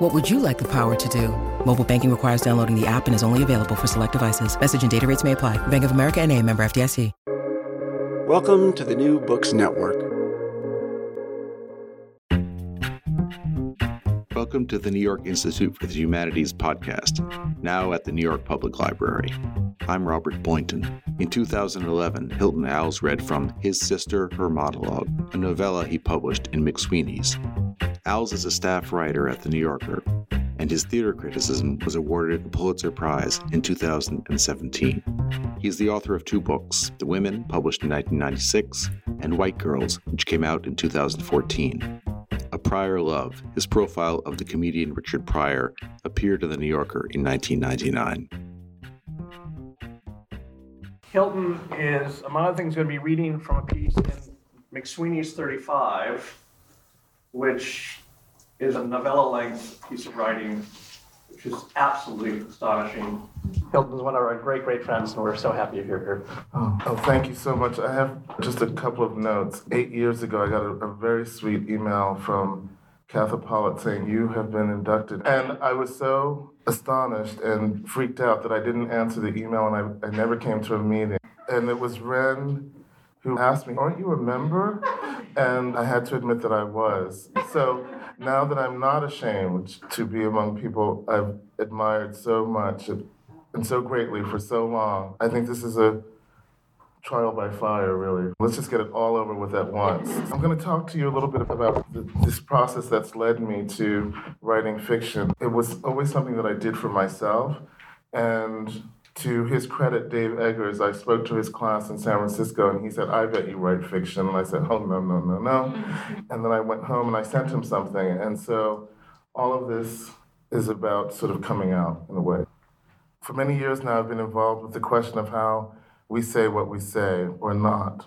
What would you like the power to do? Mobile banking requires downloading the app and is only available for select devices. Message and data rates may apply. Bank of America and a member FDIC. Welcome to the New Books Network. Welcome to the New York Institute for the Humanities podcast, now at the New York Public Library. I'm Robert Boynton. In 2011, Hilton Als read from His Sister, Her Monologue, a novella he published in McSweeney's. Als is a staff writer at The New Yorker, and his theater criticism was awarded a Pulitzer Prize in 2017. He is the author of two books The Women, published in 1996, and White Girls, which came out in 2014. A Pryor Love, his profile of the comedian Richard Pryor, appeared in The New Yorker in 1999. Hilton is, among other things, going to be reading from a piece in McSweeney's 35, which is a novella length piece of writing, which is absolutely astonishing. Hilton's one of our great, great friends, and we're so happy you're here. Oh, oh, thank you so much. I have just a couple of notes. Eight years ago, I got a, a very sweet email from Katha Pollitt saying, You have been inducted. And I was so astonished and freaked out that I didn't answer the email and I, I never came to a meeting. And it was Ren who asked me, Aren't you a member? And I had to admit that I was. So now that I'm not ashamed to be among people I've admired so much and so greatly for so long, I think this is a trial by fire, really. Let's just get it all over with at once. I'm going to talk to you a little bit about the, this process that's led me to writing fiction. It was always something that I did for myself. And to his credit, Dave Eggers, I spoke to his class in San Francisco and he said, I bet you write fiction. And I said, Oh, no, no, no, no. Mm-hmm. And then I went home and I sent him something. And so all of this is about sort of coming out in a way. For many years now, I've been involved with the question of how we say what we say or not.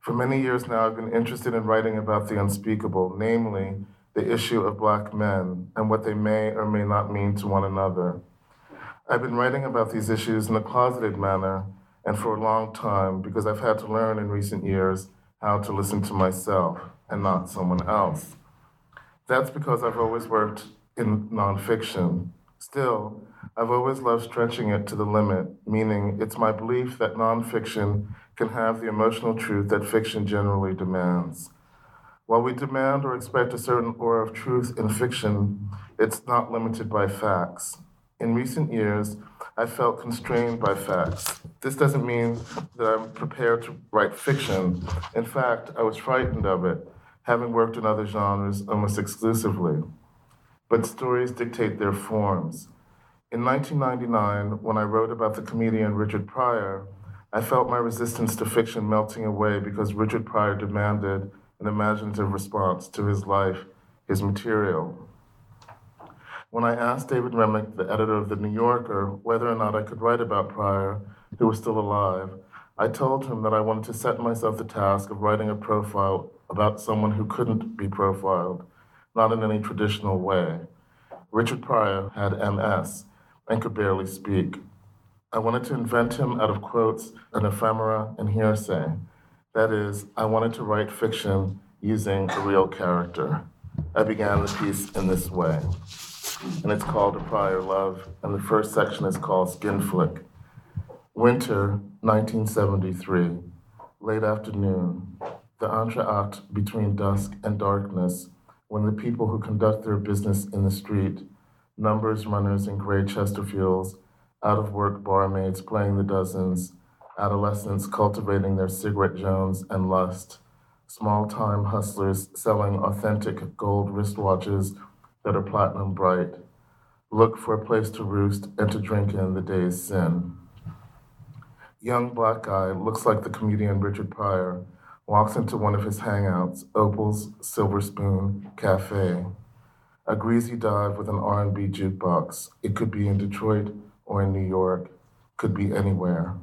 For many years now, I've been interested in writing about the unspeakable, namely the issue of black men and what they may or may not mean to one another. I've been writing about these issues in a closeted manner and for a long time because I've had to learn in recent years how to listen to myself and not someone else. That's because I've always worked in nonfiction. Still, I've always loved stretching it to the limit, meaning it's my belief that nonfiction can have the emotional truth that fiction generally demands. While we demand or expect a certain aura of truth in fiction, it's not limited by facts. In recent years, I felt constrained by facts. This doesn't mean that I'm prepared to write fiction. In fact, I was frightened of it, having worked in other genres almost exclusively. But stories dictate their forms. In 1999, when I wrote about the comedian Richard Pryor, I felt my resistance to fiction melting away because Richard Pryor demanded an imaginative response to his life, his material. When I asked David Remnick, the editor of The New Yorker, whether or not I could write about Pryor, who was still alive, I told him that I wanted to set myself the task of writing a profile about someone who couldn't be profiled, not in any traditional way. Richard Pryor had MS and could barely speak. I wanted to invent him out of quotes and ephemera and hearsay. That is, I wanted to write fiction using a real character. I began the piece in this way. And it's called A Pryor Love, and the first section is called Skin Flick. Winter, 1973, late afternoon, the entr'acte between dusk and darkness, when the people who conduct their business in the street, numbers runners in gray Chesterfields, out of work barmaids playing the dozens, adolescents cultivating their cigarette jones and lust, small time hustlers selling authentic gold wristwatches that are platinum bright, look for a place to roost and to drink in the day's sin. Young black guy looks like the comedian Richard Pryor walks into one of his hangouts, Opal's Silver Spoon Cafe. A greasy dive with an R&B jukebox. It could be in Detroit or in New York, could be anywhere.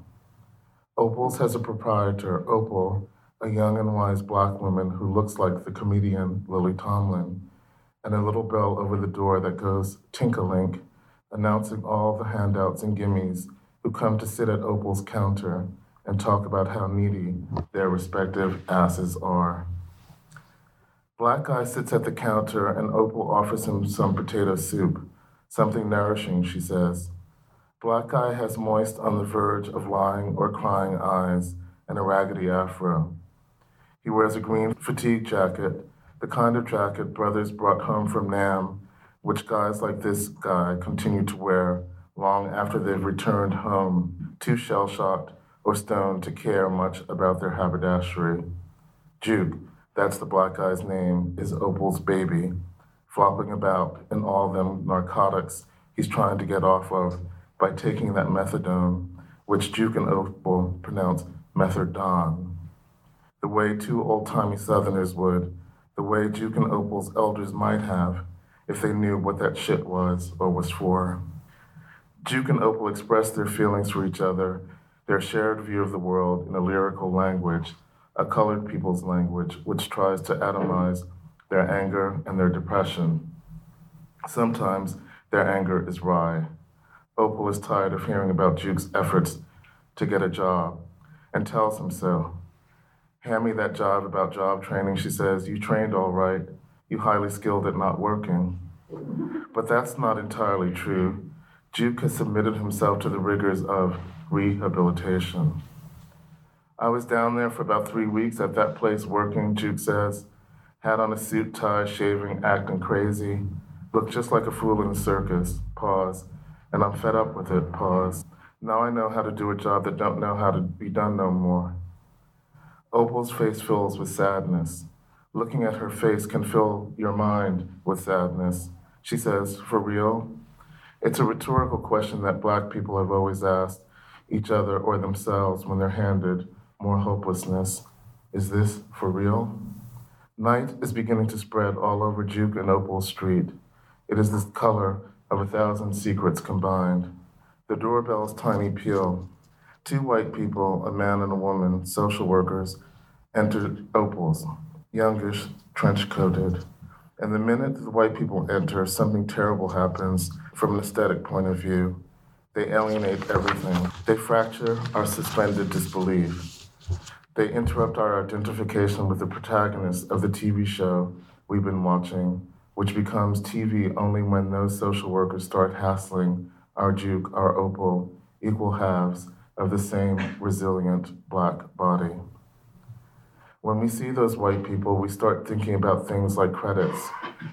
Opal's has a proprietor, Opal, a young and wise black woman who looks like the comedian Lily Tomlin, and a little bell over the door that goes tinkalink, announcing all the handouts and gimmies who come to sit at Opal's counter and talk about how needy their respective asses are. Black Eye sits at the counter and Opal offers him some potato soup, something nourishing, she says. Black Eye has moist on the verge of lying or crying eyes and a raggedy afro. He wears a green fatigue jacket, the kind of jacket brothers brought home from Nam, which guys like this guy continue to wear long after they've returned home, too shell shocked or stoned to care much about their haberdashery. Juke, that's the black guy's name, is Opal's baby, flopping about in all them narcotics he's trying to get off of by taking that methadone, which Juke and Opal pronounce methadone, the way two old-timey Southerners would, the way Juke and Opal's elders might have if they knew what that shit was or was for. Juke and Opal express their feelings for each other, their shared view of the world in a lyrical language, a colored people's language, which tries to atomize their anger and their depression. Sometimes their anger is wry. Opal is tired of hearing about Juke's efforts to get a job and tells him so. Hand me that job about job training, she says. You trained all right. You highly skilled at not working. But that's not entirely true. Juke has submitted himself to the rigors of rehabilitation. I was down there for about three weeks at that place working, Juke says. Had on a suit, tie, shaving, acting crazy. Looked just like a fool in a circus. Pause. And I'm fed up with it. Pause. Now I know how to do a job that don't know how to be done no more. Opal's face fills with sadness. Looking at her face can fill your mind with sadness. She says, For real? It's a rhetorical question that black people have always asked each other or themselves when they're handed more hopelessness. Is this for real? Night is beginning to spread all over Juke and Opal Street. It is the color of a thousand secrets combined. The doorbell's tiny peal Two white people, a man and a woman, social workers, entered Opal's, youngish, trench coated. And the minute the white people enter, something terrible happens from an aesthetic point of view. They alienate everything. They fracture our suspended disbelief. They interrupt our identification with the protagonist of the TV show we've been watching, which becomes TV only when those social workers start hassling our juke, our opal, equal halves of the same resilient black body. When we see those white people, we start thinking about things like credits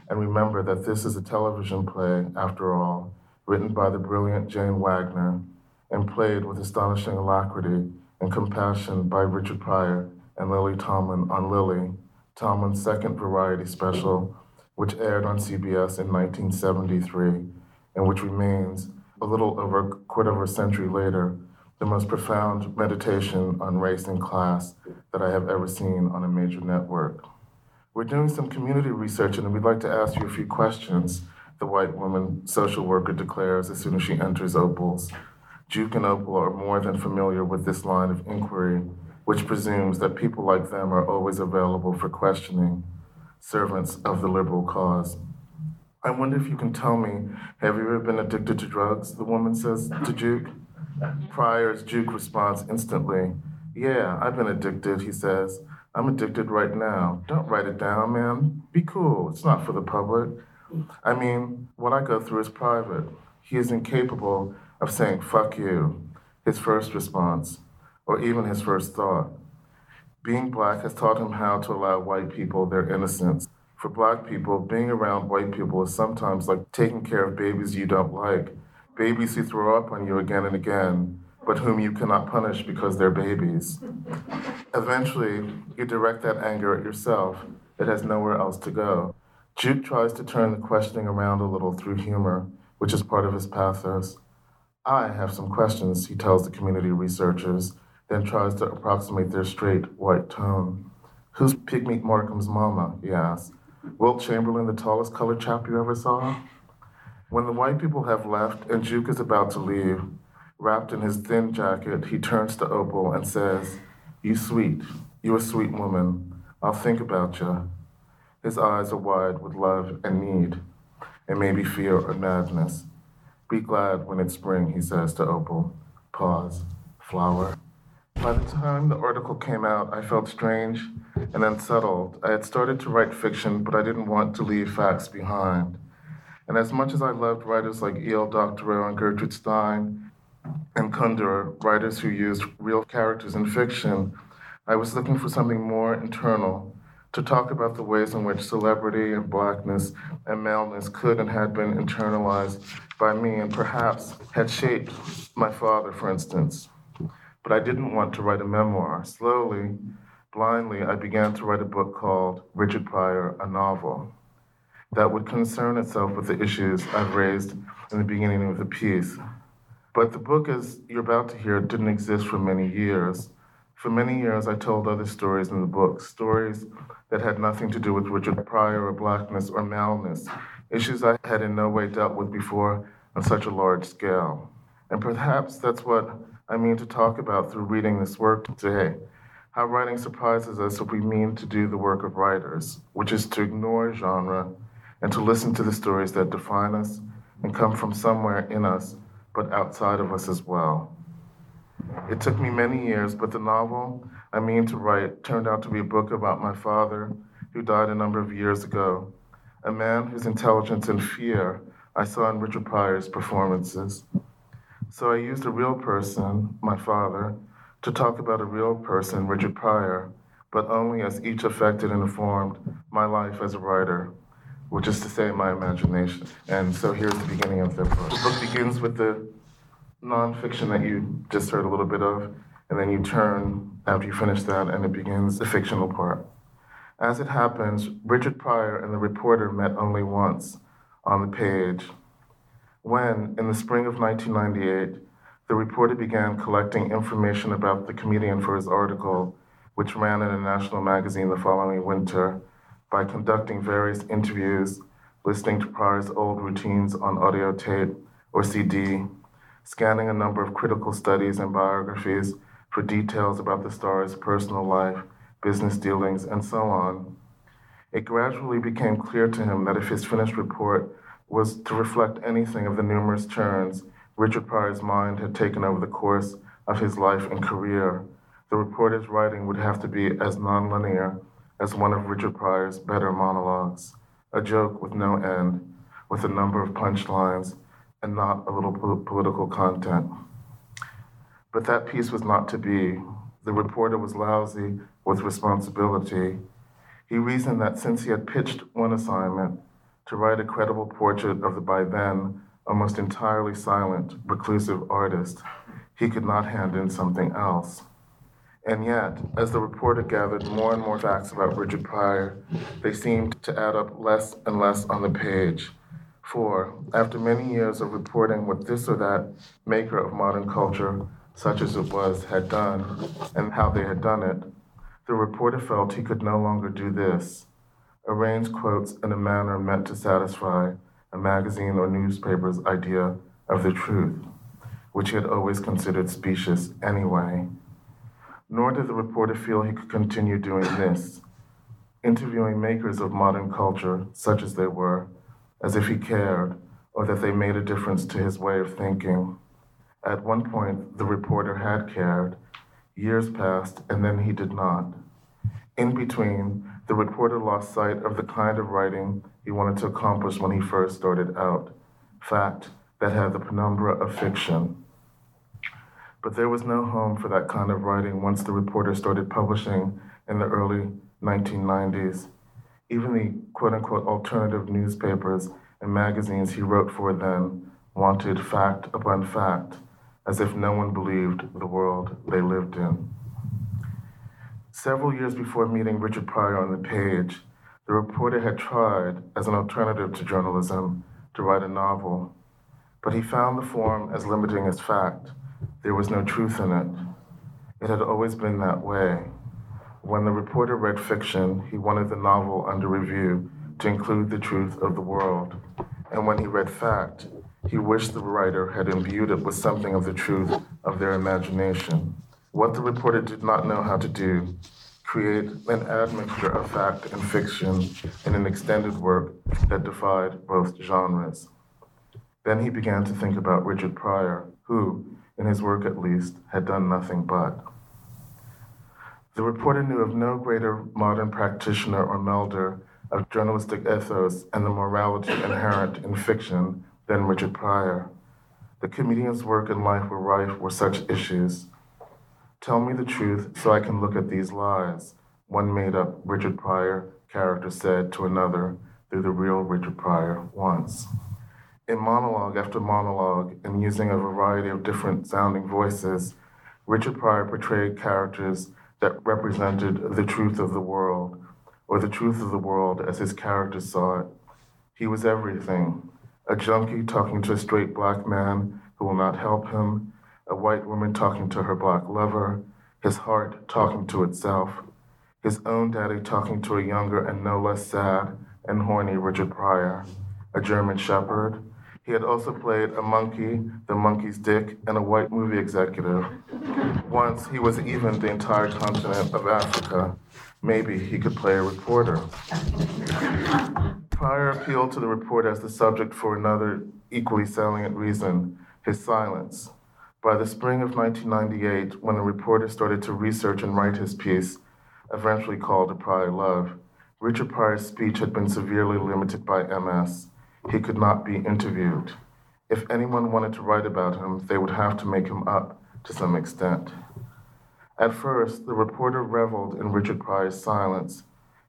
and remember that this is a television play, after all, written by the brilliant Jane Wagner and played with astonishing alacrity and compassion by Richard Pryor and Lily Tomlin on Lily, Tomlin's second variety special, which aired on CBS in 1973 and which remains, a little over a quarter of a century later, the most profound meditation on race and class that I have ever seen on a major network. We're doing some community research and we'd like to ask you a few questions, the white woman social worker declares as soon as she enters Opal's. Juke and Opal are more than familiar with this line of inquiry, which presumes that people like them are always available for questioning, servants of the liberal cause. I wonder if you can tell me, have you ever been addicted to drugs? The woman says to Juke. Pryor's Juke responds instantly, Yeah, I've been addicted, he says. I'm addicted right now. Don't write it down, man. Be cool. It's not for the public. I mean, what I go through is private. He is incapable of saying, fuck you, his first response, or even his first thought. Being black has taught him how to allow white people their innocence. For black people, being around white people is sometimes like taking care of babies you don't like, babies who throw up on you again and again, but whom you cannot punish because they're babies. Eventually, you direct that anger at yourself. It has nowhere else to go. Juke tries to turn the questioning around a little through humor, which is part of his pathos. I have some questions, he tells the community researchers, then tries to approximate their straight white tone. Who's Pigmeat Markham's mama? he asks. Wilt Chamberlain, the tallest colored chap you ever saw? When the white people have left and Juke is about to leave, wrapped in his thin jacket, he turns to Opal and says, You sweet, you a sweet woman. I'll think about you. His eyes are wide with love and need, and maybe fear or madness. Be glad when it's spring, he says to Opal. Pause. Flower. By the time the article came out, I felt strange and unsettled. I had started to write fiction, but I didn't want to leave facts behind. And as much as I loved writers like E.L. Doctorow and Gertrude Stein and Kundera, writers who used real characters in fiction, I was looking for something more internal to talk about the ways in which celebrity and blackness and maleness could and had been internalized by me and perhaps had shaped my father, for instance. But I didn't want to write a memoir. Slowly, blindly, I began to write a book called Richard Pryor, a novel, that would concern itself with the issues I've raised in the beginning of the piece. But the book, as you're about to hear, didn't exist for many years. For many years, I told other stories in the book, stories that had nothing to do with Richard Pryor or blackness or maleness, issues I had in no way dealt with before on such a large scale. And perhaps that's what I mean to talk about through reading this work today. How writing surprises us if we mean to do the work of writers, which is to ignore genre and to listen to the stories that define us and come from somewhere in us, but outside of us as well. It took me many years, but the novel I mean to write turned out to be a book about my father, who died a number of years ago, a man whose intelligence and fear I saw in Richard Pryor's performances. So I used a real person, my father, to talk about a real person, Richard Pryor, but only as each affected and informed my life as a writer, which is to say, my imagination. And so here's the beginning of the book. The book begins with the nonfiction that you just heard a little bit of, and then you turn after you finish that, and it begins the fictional part. As it happens, Richard Pryor and the reporter met only once on the page. When, in the spring of 1998, the reporter began collecting information about the comedian for his article, which ran in a national magazine the following winter, by conducting various interviews, listening to Pryor's old routines on audio tape or CD, scanning a number of critical studies and biographies for details about the star's personal life, business dealings, and so on. It gradually became clear to him that if his finished report was to reflect anything of the numerous turns Richard Pryor's mind had taken over the course of his life and career, the reporter's writing would have to be as nonlinear as one of Richard Pryor's better monologues, a joke with no end, with a number of punchlines and not a little political content. But that piece was not to be. The reporter was lousy with responsibility. He reasoned that since he had pitched one assignment to write a credible portrait of the by then almost entirely silent, reclusive artist, he could not hand in something else. And yet, as the reporter gathered more and more facts about Richard Pryor, they seemed to add up less and less on the page. For, after many years of reporting what this or that maker of modern culture, such as it was, had done, and how they had done it, the reporter felt he could no longer do this arrange quotes in a manner meant to satisfy a magazine or newspaper's idea of the truth, which he had always considered specious anyway. Nor did the reporter feel he could continue doing this, interviewing makers of modern culture, such as they were, as if he cared or that they made a difference to his way of thinking. At one point, the reporter had cared. Years passed, and then he did not. In between, the reporter lost sight of the kind of writing he wanted to accomplish when he first started out fact that had the penumbra of fiction. But there was no home for that kind of writing once the reporter started publishing in the early 1990s. Even the quote unquote alternative newspapers and magazines he wrote for then wanted fact upon fact, as if no one believed the world they lived in. Several years before meeting Richard Pryor on the page, the reporter had tried, as an alternative to journalism, to write a novel, but he found the form as limiting as fact. There was no truth in it. It had always been that way. When the reporter read fiction, he wanted the novel under review to include the truth of the world. And when he read fact, he wished the writer had imbued it with something of the truth of their imagination. What the reporter did not know how to do, create an admixture of fact and fiction in an extended work that defied both genres. Then he began to think about Richard Pryor, who, in his work at least, had done nothing but. The reporter knew of no greater modern practitioner or melder of journalistic ethos and the morality inherent in fiction than Richard Pryor. The comedian's work and life were rife with such issues. Tell me the truth so I can look at these lies, one made up Richard Pryor character said to another through the real Richard Pryor once. In monologue after monologue, and using a variety of different sounding voices, Richard Pryor portrayed characters that represented the truth of the world, or the truth of the world as his characters saw it. He was everything a junkie talking to a straight black man who will not help him, a white woman talking to her black lover, his heart talking to itself, his own daddy talking to a younger and no less sad and horny Richard Pryor, a German shepherd. He had also played a monkey, the monkey's dick, and a white movie executive. Once he was even the entire continent of Africa. Maybe he could play a reporter. Pryor appealed to the reporter as the subject for another equally salient reason his silence. By the spring of 1998, when the reporter started to research and write his piece, eventually called A Pryor Love, Richard Pryor's speech had been severely limited by MS. He could not be interviewed. If anyone wanted to write about him, they would have to make him up to some extent. At first, the reporter reveled in Richard Pryor's silence.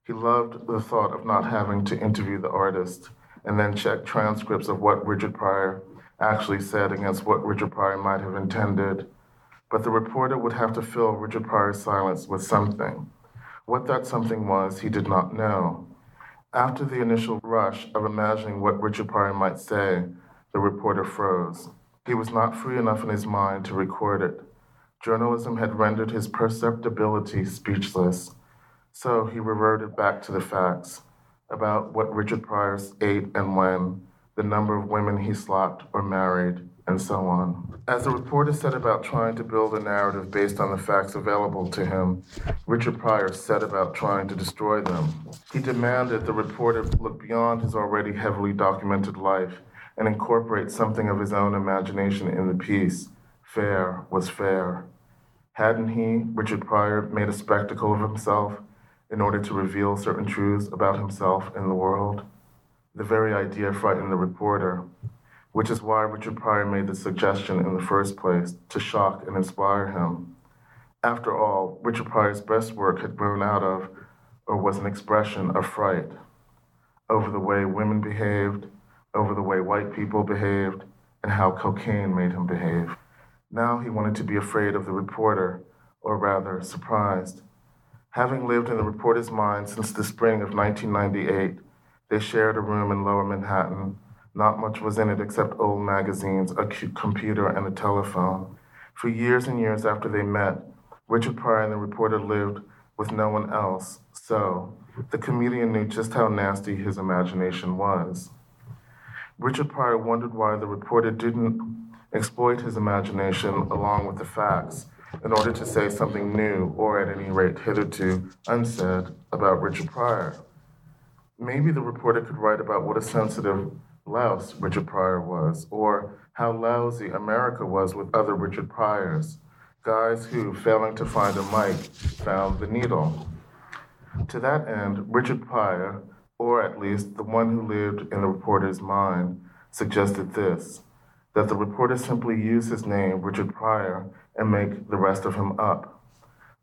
He loved the thought of not having to interview the artist and then check transcripts of what Richard Pryor actually said against what Richard Pryor might have intended. But the reporter would have to fill Richard Pryor's silence with something. What that something was, he did not know. After the initial rush of imagining what Richard Pryor might say, the reporter froze. He was not free enough in his mind to record it. Journalism had rendered his perceptibility speechless, so he reverted back to the facts about what Richard Pryor ate and when, the number of women he slapped or married, and so on. As the reporter set about trying to build a narrative based on the facts available to him, Richard Pryor set about trying to destroy them. He demanded the reporter look beyond his already heavily documented life and incorporate something of his own imagination in the piece fair was fair. Hadn't he, Richard Pryor, made a spectacle of himself in order to reveal certain truths about himself and the world? The very idea frightened the reporter, which is why Richard Pryor made the suggestion in the first place to shock and inspire him. After all, Richard Pryor's best work had grown out of, or was an expression of fright over the way women behaved, over the way white people behaved, and how cocaine made him behave. Now he wanted to be afraid of the reporter, or rather, surprised. Having lived in the reporter's mind since the spring of 1998, they shared a room in lower Manhattan. Not much was in it except old magazines, a cute computer, and a telephone. For years and years after they met, Richard Pryor and the reporter lived with no one else, so the comedian knew just how nasty his imagination was. Richard Pryor wondered why the reporter didn't exploit his imagination along with the facts in order to say something new, or at any rate hitherto unsaid, about Richard Pryor. Maybe the reporter could write about what a sensitive louse Richard Pryor was, or how lousy America was with other Richard Pryors. guys who, failing to find a mic, found the needle. To that end, Richard Pryor, or at least the one who lived in the reporter's mind, suggested this that the reporter simply use his name, Richard Pryor, and make the rest of him up.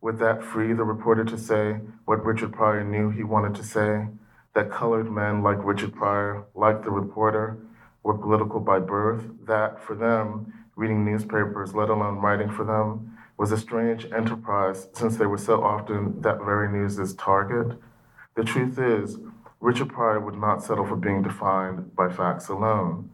Would that free the reporter to say what Richard Pryor knew he wanted to say? That colored men like Richard Pryor, like the reporter, were political by birth, that for them, reading newspapers, let alone writing for them, was a strange enterprise since they were so often that very news's target. The truth is, Richard Pryor would not settle for being defined by facts alone.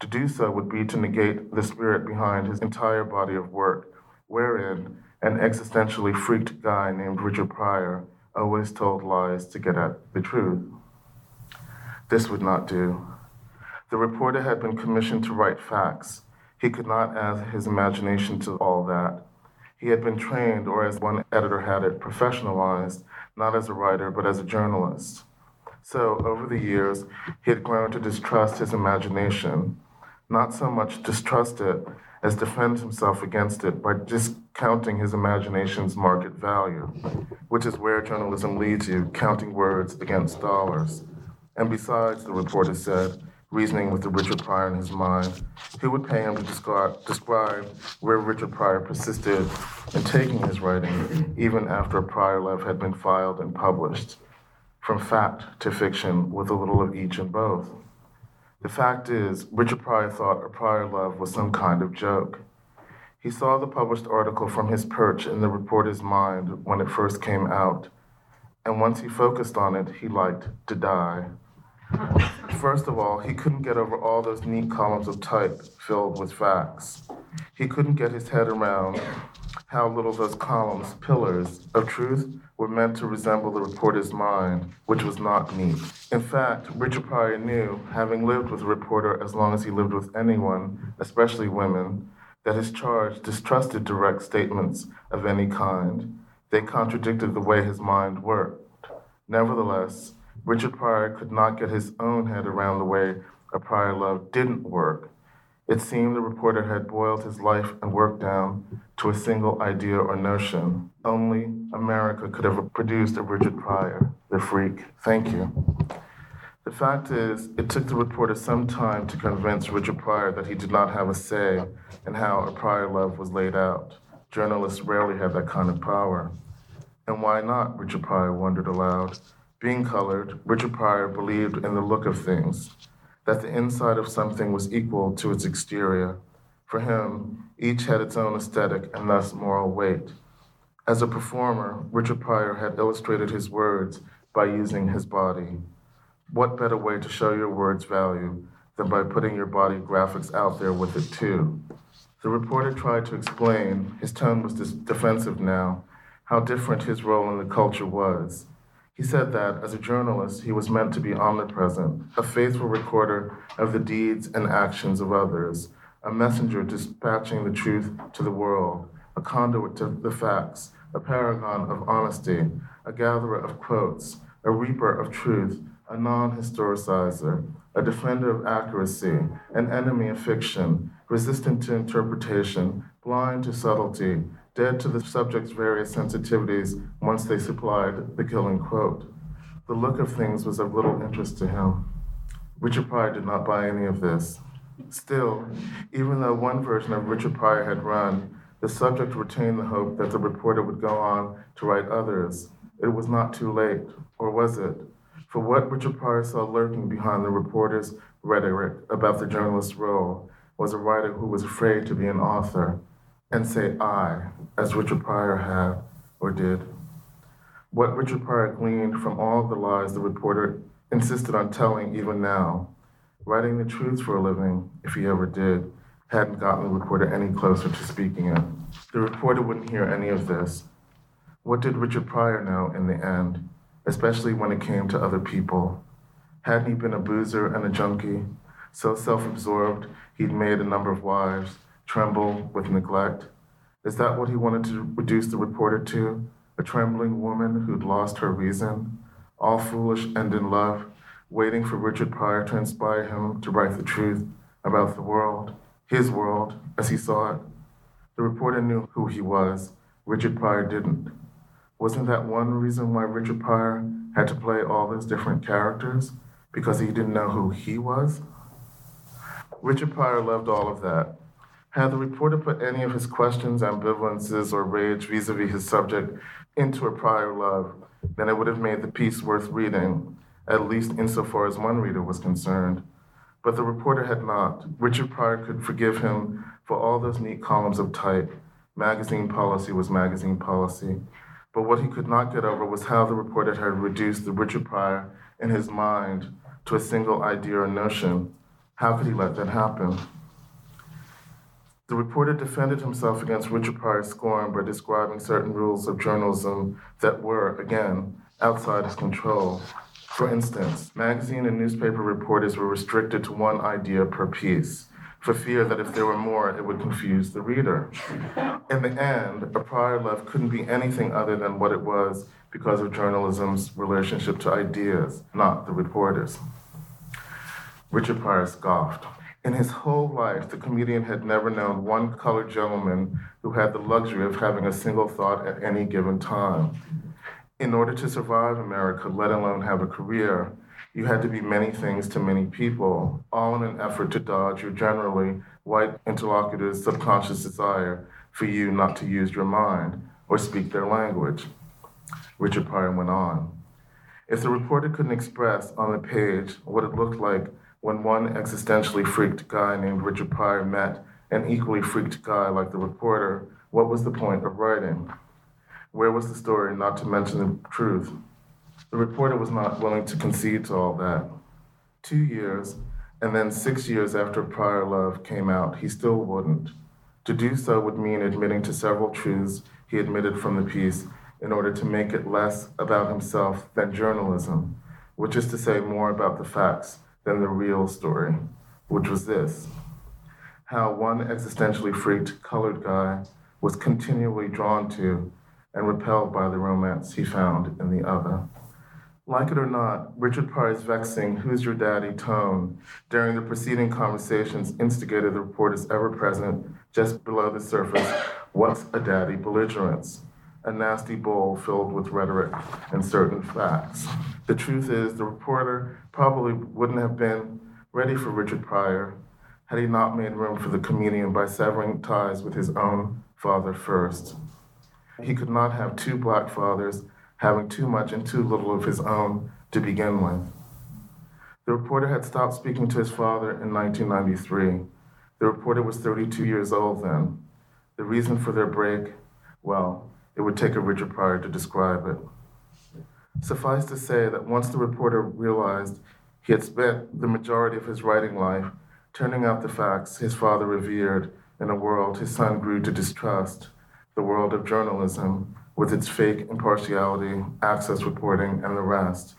To do so would be to negate the spirit behind his entire body of work, wherein an existentially freaked guy named Richard Pryor always told lies to get at the truth. This would not do. The reporter had been commissioned to write facts. He could not add his imagination to all that. He had been trained, or as one editor had it, professionalized, not as a writer, but as a journalist. So, over the years, he had grown to distrust his imagination, not so much distrust it as defend himself against it by discounting his imagination's market value, which is where journalism leads you, counting words against dollars. And besides, the reporter said, reasoning with the Richard Pryor in his mind, who would pay him to describe, describe where Richard Pryor persisted in taking his writing, even after a Pryor Love had been filed and published, from fact to fiction with a little of each in both. The fact is, Richard Pryor thought a Pryor Love was some kind of joke. He saw the published article from his perch in the reporter's mind when it first came out, and once he focused on it, he liked to die. First of all, he couldn't get over all those neat columns of type filled with facts. He couldn't get his head around how little those columns, pillars of truth, were meant to resemble the reporter's mind, which was not neat. In fact, Richard Pryor knew, having lived with a reporter as long as he lived with anyone, especially women, that his charge distrusted direct statements of any kind. They contradicted the way his mind worked. Nevertheless, Richard Pryor could not get his own head around the way a Pryor love didn't work. It seemed the reporter had boiled his life and work down to a single idea or notion. Only America could have produced a Richard Pryor, the freak. Thank you. The fact is, it took the reporter some time to convince Richard Pryor that he did not have a say in how a Pryor love was laid out. Journalists rarely have that kind of power. And why not? Richard Pryor wondered aloud. Being colored, Richard Pryor believed in the look of things, that the inside of something was equal to its exterior. For him, each had its own aesthetic and thus moral weight. As a performer, Richard Pryor had illustrated his words by using his body. What better way to show your words value than by putting your body graphics out there with it too? The reporter tried to explain, his tone was defensive now, how different his role in the culture was. He said that, as a journalist, he was meant to be omnipresent, a faithful recorder of the deeds and actions of others, a messenger dispatching the truth to the world, a conduit to the facts, a paragon of honesty, a gatherer of quotes, a reaper of truth, a non historicizer, a defender of accuracy, an enemy of fiction, resistant to interpretation, blind to subtlety, dead to the subject's various sensitivities once they supplied the killing quote. The look of things was of little interest to him. Richard Pryor did not buy any of this. Still, even though one version of Richard Pryor had run, the subject retained the hope that the reporter would go on to write others. It was not too late, or was it? For what Richard Pryor saw lurking behind the reporter's rhetoric about the journalist's role was a writer who was afraid to be an author, and say I, as Richard Pryor had or did. What Richard Pryor gleaned from all the lies the reporter insisted on telling even now, writing the truth for a living, if he ever did, hadn't gotten the reporter any closer to speaking it. The reporter wouldn't hear any of this. What did Richard Pryor know in the end, especially when it came to other people? Hadn't he been a boozer and a junkie, so self absorbed he'd made a number of wives? tremble with neglect? Is that what he wanted to reduce the reporter to? A trembling woman who'd lost her reason, all foolish and in love, waiting for Richard Pryor to inspire him to write the truth about the world, his world, as he saw it? The reporter knew who he was. Richard Pryor didn't. Wasn't that one reason why Richard Pryor had to play all those different characters? Because he didn't know who he was? Richard Pryor loved all of that. Had the reporter put any of his questions, ambivalences, or rage vis a vis his subject into a Pryor love, then it would have made the piece worth reading, at least insofar as one reader was concerned. But the reporter had not. Richard Pryor could forgive him for all those neat columns of type. Magazine policy was magazine policy. But what he could not get over was how the reporter had reduced the Richard Pryor in his mind to a single idea or notion. How could he let that happen? The reporter defended himself against Richard Pryor's scorn by describing certain rules of journalism that were, again, outside his control. For instance, magazine and newspaper reporters were restricted to one idea per piece, for fear that if there were more, it would confuse the reader. In the end, a Pryor love couldn't be anything other than what it was because of journalism's relationship to ideas, not the reporters. Richard Pryor scoffed. In his whole life, the comedian had never known one colored gentleman who had the luxury of having a single thought at any given time. In order to survive America, let alone have a career, you had to be many things to many people, all in an effort to dodge your generally white interlocutor's subconscious desire for you not to use your mind or speak their language. Richard Pryor went on. If the reporter couldn't express on the page what it looked like when one existentially freaked guy named Richard Pryor met an equally freaked guy like the reporter, what was the point of writing? Where was the story, not to mention the truth? The reporter was not willing to concede to all that. Two years, and then six years after Pryor Love came out, he still wouldn't. To do so would mean admitting to several truths he admitted from the piece in order to make it less about himself than journalism, which is to say more about the facts than the real story, which was this how one existentially freaked colored guy was continually drawn to and repelled by the romance he found in the other. Like it or not, Richard Pryor's vexing Who's Your Daddy tone during the preceding conversations instigated the reporter's ever present, just below the surface, What's a Daddy belligerence? A nasty bowl filled with rhetoric and certain facts. The truth is, the reporter probably wouldn't have been ready for Richard Pryor had he not made room for the comedian by severing ties with his own father first. He could not have two black fathers having too much and too little of his own to begin with. The reporter had stopped speaking to his father in 1993. The reporter was 32 years old then. The reason for their break, well, it would take a Richard Pryor to describe it. Suffice to say that once the reporter realized he had spent the majority of his writing life turning out the facts his father revered in a world his son grew to distrust, the world of journalism, with its fake impartiality, access reporting, and the rest,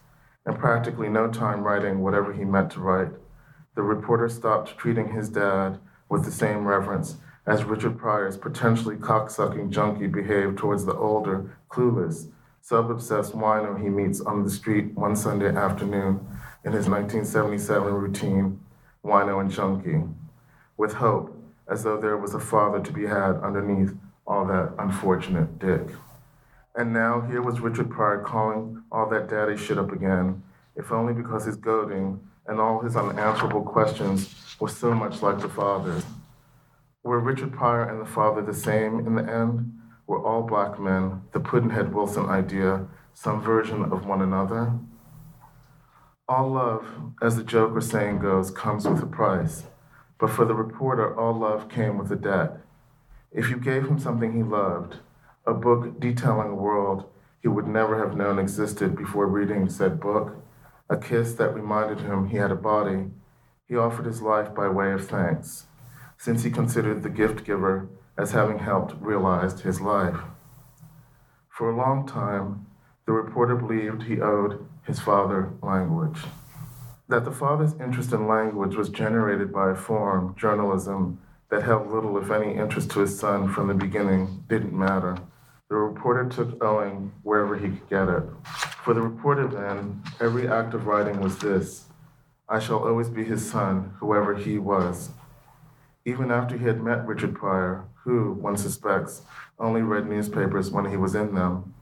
and practically no time writing whatever he meant to write, the reporter stopped treating his dad with the same reverence as Richard Pryor's potentially cocksucking junkie behaved towards the older, clueless, sub-obsessed wino he meets on the street one Sunday afternoon in his 1977 routine, Wino and Junkie, with hope, as though there was a father to be had underneath all that unfortunate dick. And now here was Richard Pryor calling all that daddy shit up again, if only because his goading and all his unanswerable questions were so much like the father's. Were Richard Pryor and the father the same in the end? Were all black men, the Pudd'nhead Wilson idea, some version of one another? All love, as the joke or saying goes, comes with a price. But for the reporter, all love came with a debt. If you gave him something he loved, a book detailing a world he would never have known existed before reading said book, a kiss that reminded him he had a body, he offered his life by way of thanks, since he considered the gift giver as having helped realize his life. For a long time, the reporter believed he owed his father language. That the father's interest in language was generated by a form, journalism, that held little, if any, interest to his son from the beginning didn't matter. The reporter took owing wherever he could get it. For the reporter, then, every act of writing was this I shall always be his son, whoever he was. Even after he had met Richard Pryor, who, one suspects, only read newspapers when he was in them.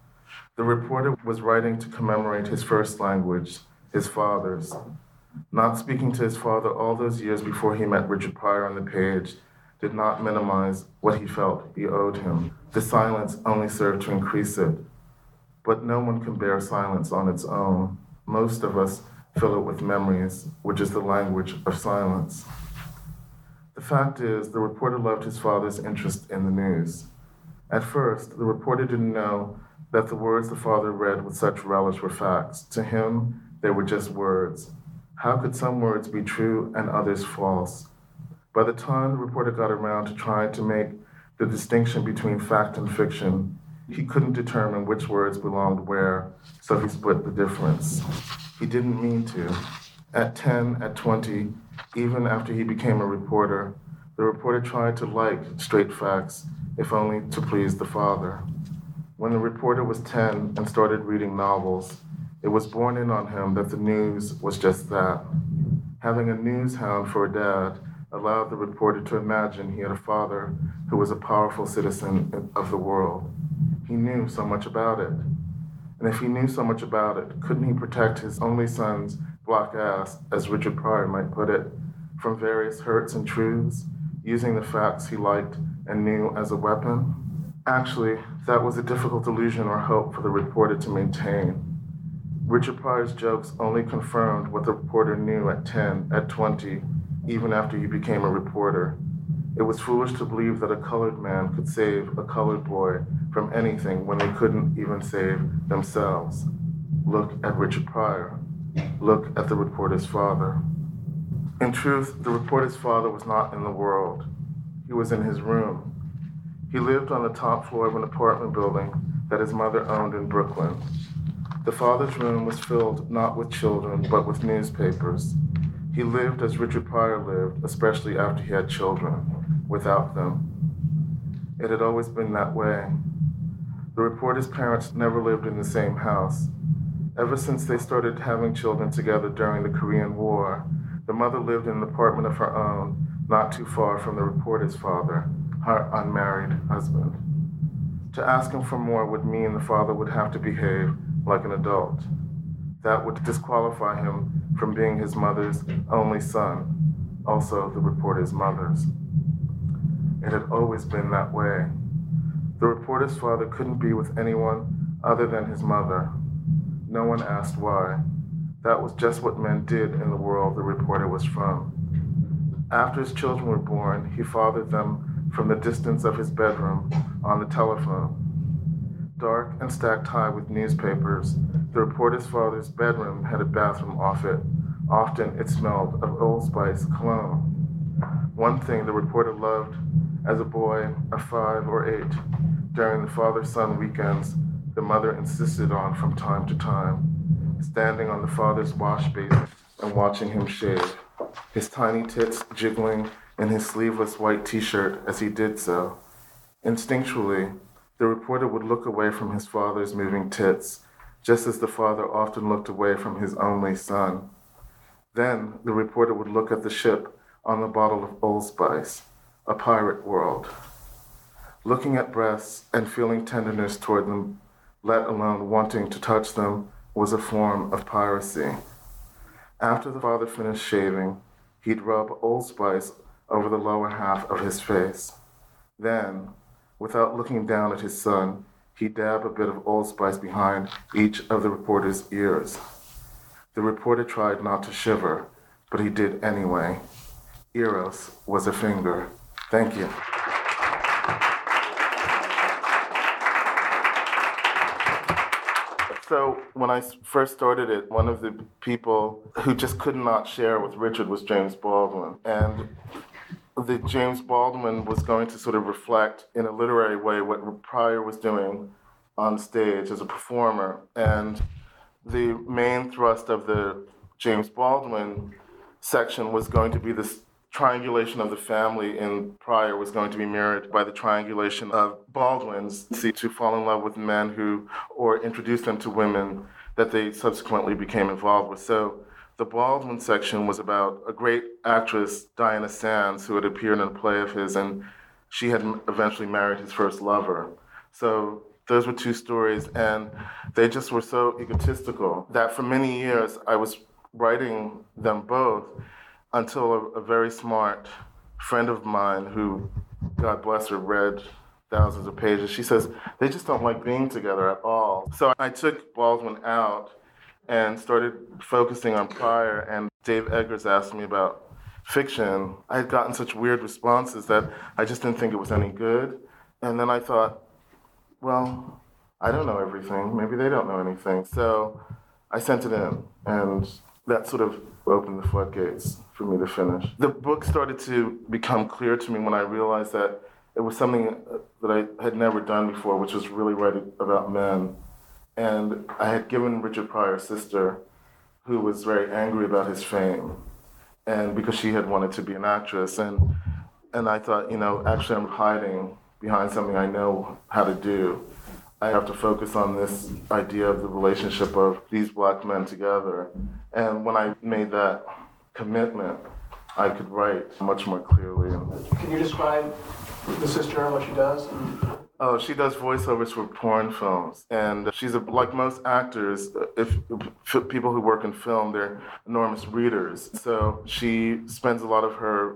The reporter was writing to commemorate his first language, his father's. Not speaking to his father all those years before he met Richard Pryor on the page did not minimize what he felt he owed him. The silence only served to increase it. But no one can bear silence on its own. Most of us fill it with memories, which is the language of silence. The fact is, the reporter loved his father's interest in the news. At first, the reporter didn't know that the words the father read with such relish were facts. To him, they were just words. How could some words be true and others false? By the time the reporter got around to trying to make the distinction between fact and fiction, he couldn't determine which words belonged where, so he split the difference. He didn't mean to. At 10, at 20, even after he became a reporter, the reporter tried to like straight facts, if only to please the father. When the reporter was 10 and started reading novels, it was borne in on him that the news was just that. Having a news hound for a dad allowed the reporter to imagine he had a father who was a powerful citizen of the world. He knew so much about it. And if he knew so much about it, couldn't he protect his only son's black ass, as Richard Pryor might put it, from various hurts and truths, using the facts he liked and knew as a weapon? Actually, that was a difficult illusion or hope for the reporter to maintain. Richard Pryor's jokes only confirmed what the reporter knew at 10, at 20, even after he became a reporter. It was foolish to believe that a colored man could save a colored boy from anything when they couldn't even save themselves. Look at Richard Pryor. Look at the reporter's father. In truth, the reporter's father was not in the world. He was in his room. He lived on the top floor of an apartment building that his mother owned in Brooklyn. The father's room was filled not with children, but with newspapers. He lived as Richard Pryor lived, especially after he had children, without them. It had always been that way. The reporter's parents never lived in the same house. Ever since they started having children together during the Korean War, the mother lived in an apartment of her own, not too far from the reporter's father, her unmarried husband. To ask him for more would mean the father would have to behave like an adult. That would disqualify him from being his mother's only son, also the reporter's mother's. It had always been that way. The reporter's father couldn't be with anyone other than his mother. No one asked why. That was just what men did in the world the reporter was from. After his children were born, he fathered them from the distance of his bedroom on the telephone dark and stacked high with newspapers. The reporter's father's bedroom had a bathroom off it. Often it smelled of Old Spice cologne. One thing the reporter loved as a boy of five or eight, during the father son weekends, the mother insisted on from time to time, standing on the father's wash basin and watching him shave, his tiny tits jiggling in his sleeveless white t shirt as he did so. Instinctually, the reporter would look away from his father's moving tits, just as the father often looked away from his only son. Then the reporter would look at the ship on the bottle of Old Spice, a pirate world. Looking at breasts and feeling tenderness toward them, let alone wanting to touch them, was a form of piracy. After the father finished shaving, he'd rub Old Spice over the lower half of his face. Then, Without looking down at his son, he dabbed a bit of Old Spice behind each of the reporter's ears. The reporter tried not to shiver, but he did anyway. Eros was a finger. Thank you. So when I first started it, one of the people who just could not share with Richard was James Baldwin. And that James Baldwin was going to sort of reflect in a literary way what Pryor was doing on stage as a performer. And the main thrust of the James Baldwin section was going to be this triangulation of the family in Pryor was going to be mirrored by the triangulation of Baldwin's see, to fall in love with men who, or introduce them to women that they subsequently became involved with. So the Baldwin section was about a great actress, Diana Sands, who had appeared in a play of his, and she had eventually married his first lover. So those were two stories, and they just were so egotistical that for many years I was writing them both until a, a very smart friend of mine who, God bless her, read thousands of pages. She says they just don't like being together at all. So I took Baldwin out and started focusing on Pryor. And Dave Eggers asked me about fiction. I had gotten such weird responses that I just didn't think it was any good. And then I thought, well, I don't know everything. Maybe they don't know anything. So I sent it in, and that sort of opened the floodgates for me to finish. The book started to become clear to me when I realized that it was something that I had never done before, which was really write about men and I had given Richard Pryor's sister, who was very angry about his fame, and because she had wanted to be an actress, and and I thought, you know, actually I'm hiding behind something I know how to do. I have to focus on this idea of the relationship of these black men together. And when I made that commitment, I could write much more clearly. Can you describe the sister and what she does? Oh, she does voiceovers for porn films, and she's a, like most actors. If, if people who work in film, they're enormous readers. So she spends a lot of her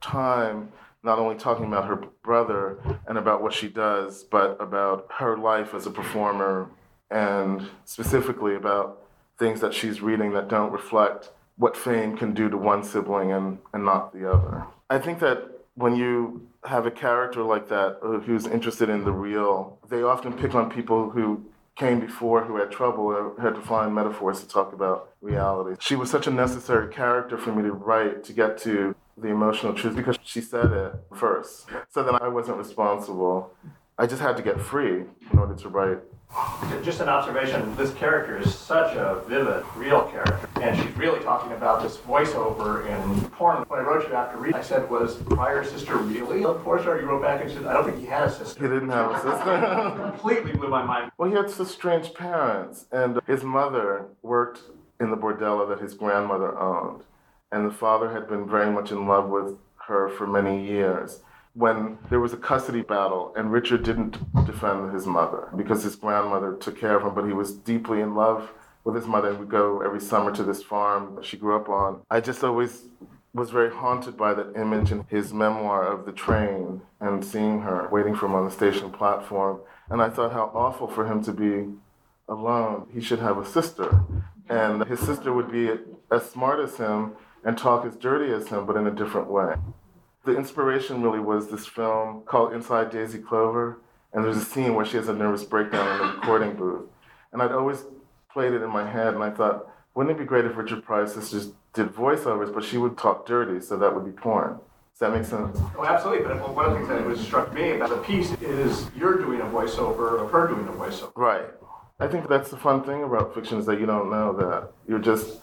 time not only talking about her brother and about what she does, but about her life as a performer, and specifically about things that she's reading that don't reflect what fame can do to one sibling and, and not the other. I think that when you have a character like that uh, who's interested in the real, they often pick on people who came before who had trouble or had to find metaphors to talk about reality. She was such a necessary character for me to write to get to the emotional truth because she said it first. So then I wasn't responsible. I just had to get free in order to write just an observation, this character is such a vivid, real character. And she's really talking about this voiceover in porn. When I wrote you after reading, I said, was Pryor sister really a porn star? You wrote back and said, I don't think he had a sister. He didn't have a sister. Completely blew my mind. Well, he had such strange parents. And his mother worked in the bordello that his grandmother owned. And the father had been very much in love with her for many years when there was a custody battle and Richard didn't defend his mother because his grandmother took care of him, but he was deeply in love with his mother and would go every summer to this farm she grew up on. I just always was very haunted by that image in his memoir of the train and seeing her waiting for him on the station platform. And I thought how awful for him to be alone. He should have a sister. And his sister would be as smart as him and talk as dirty as him, but in a different way the inspiration really was this film called Inside Daisy Clover, and there's a scene where she has a nervous breakdown in the recording booth. And I'd always played it in my head, and I thought, wouldn't it be great if Richard Pryor's just did voiceovers, but she would talk dirty, so that would be porn. Does that make sense? Oh, absolutely. But one of the things that was struck me about the piece is you're doing a voiceover of her doing a voiceover. Right. I think that's the fun thing about fiction is that you don't know that. You're just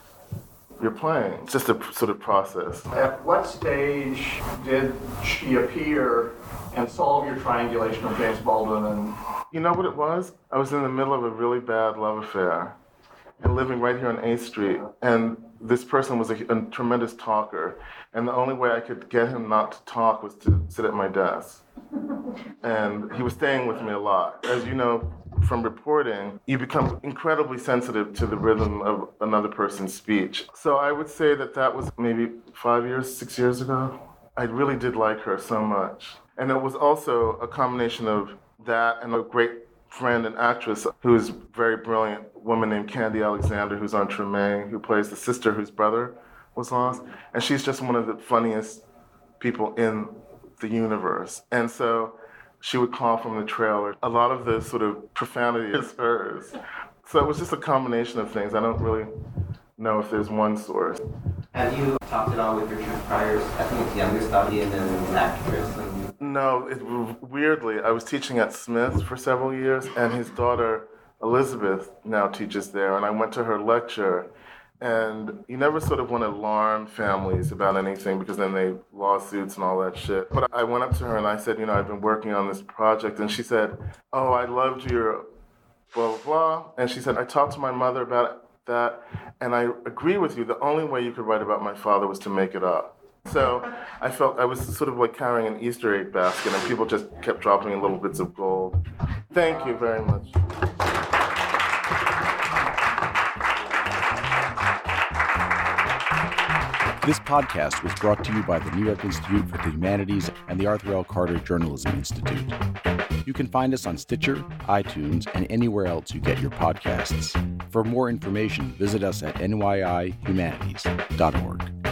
you're playing. It's just a sort of process. At what stage did she appear and solve your triangulation of James Baldwin? And you know what it was? I was in the middle of a really bad love affair and living right here on A Street. And this person was a, a, tremendous talker. And the only way I could get him not to talk was to sit at my desk. And he was staying with me a lot. As you know, from reporting, you become incredibly sensitive to the rhythm of another person's speech. So I would say that that was maybe five years, six years ago. I really did like her so much. And it was also a combination of that and a great friend and actress who's very brilliant woman named Khandi Alexander who's on Treme, who plays the sister whose brother was lost. And she's just one of the funniest people in the universe. And so she would call from the trailer. A lot of the sort of profanity is hers. So it was just a combination of things. I don't really know if there's one source. Have you talked at all with Richard Pryor's, I think it's youngest audience and an actress? And... No, it, weirdly, I was teaching at Smith for several years, and his daughter Elizabeth now teaches there, and I went to her lecture and you never sort of want to alarm families about anything because then they lawsuits and all that shit. But I went up to her and I said, you know, I've been working on this project. And she said, oh, I loved your blah, blah, blah. And she said, I talked to my mother about that. And I agree with you. The only way you could write about my father was to make it up. So I felt I was sort of like carrying an Easter egg basket, and people just kept dropping in little bits of gold. Thank you very much. This podcast was brought to you by the New York Institute for the Humanities and the Arthur L. Carter Journalism Institute. You can find us on Stitcher, iTunes, and anywhere else you get your podcasts. For more information, visit us at nyihumanities.org.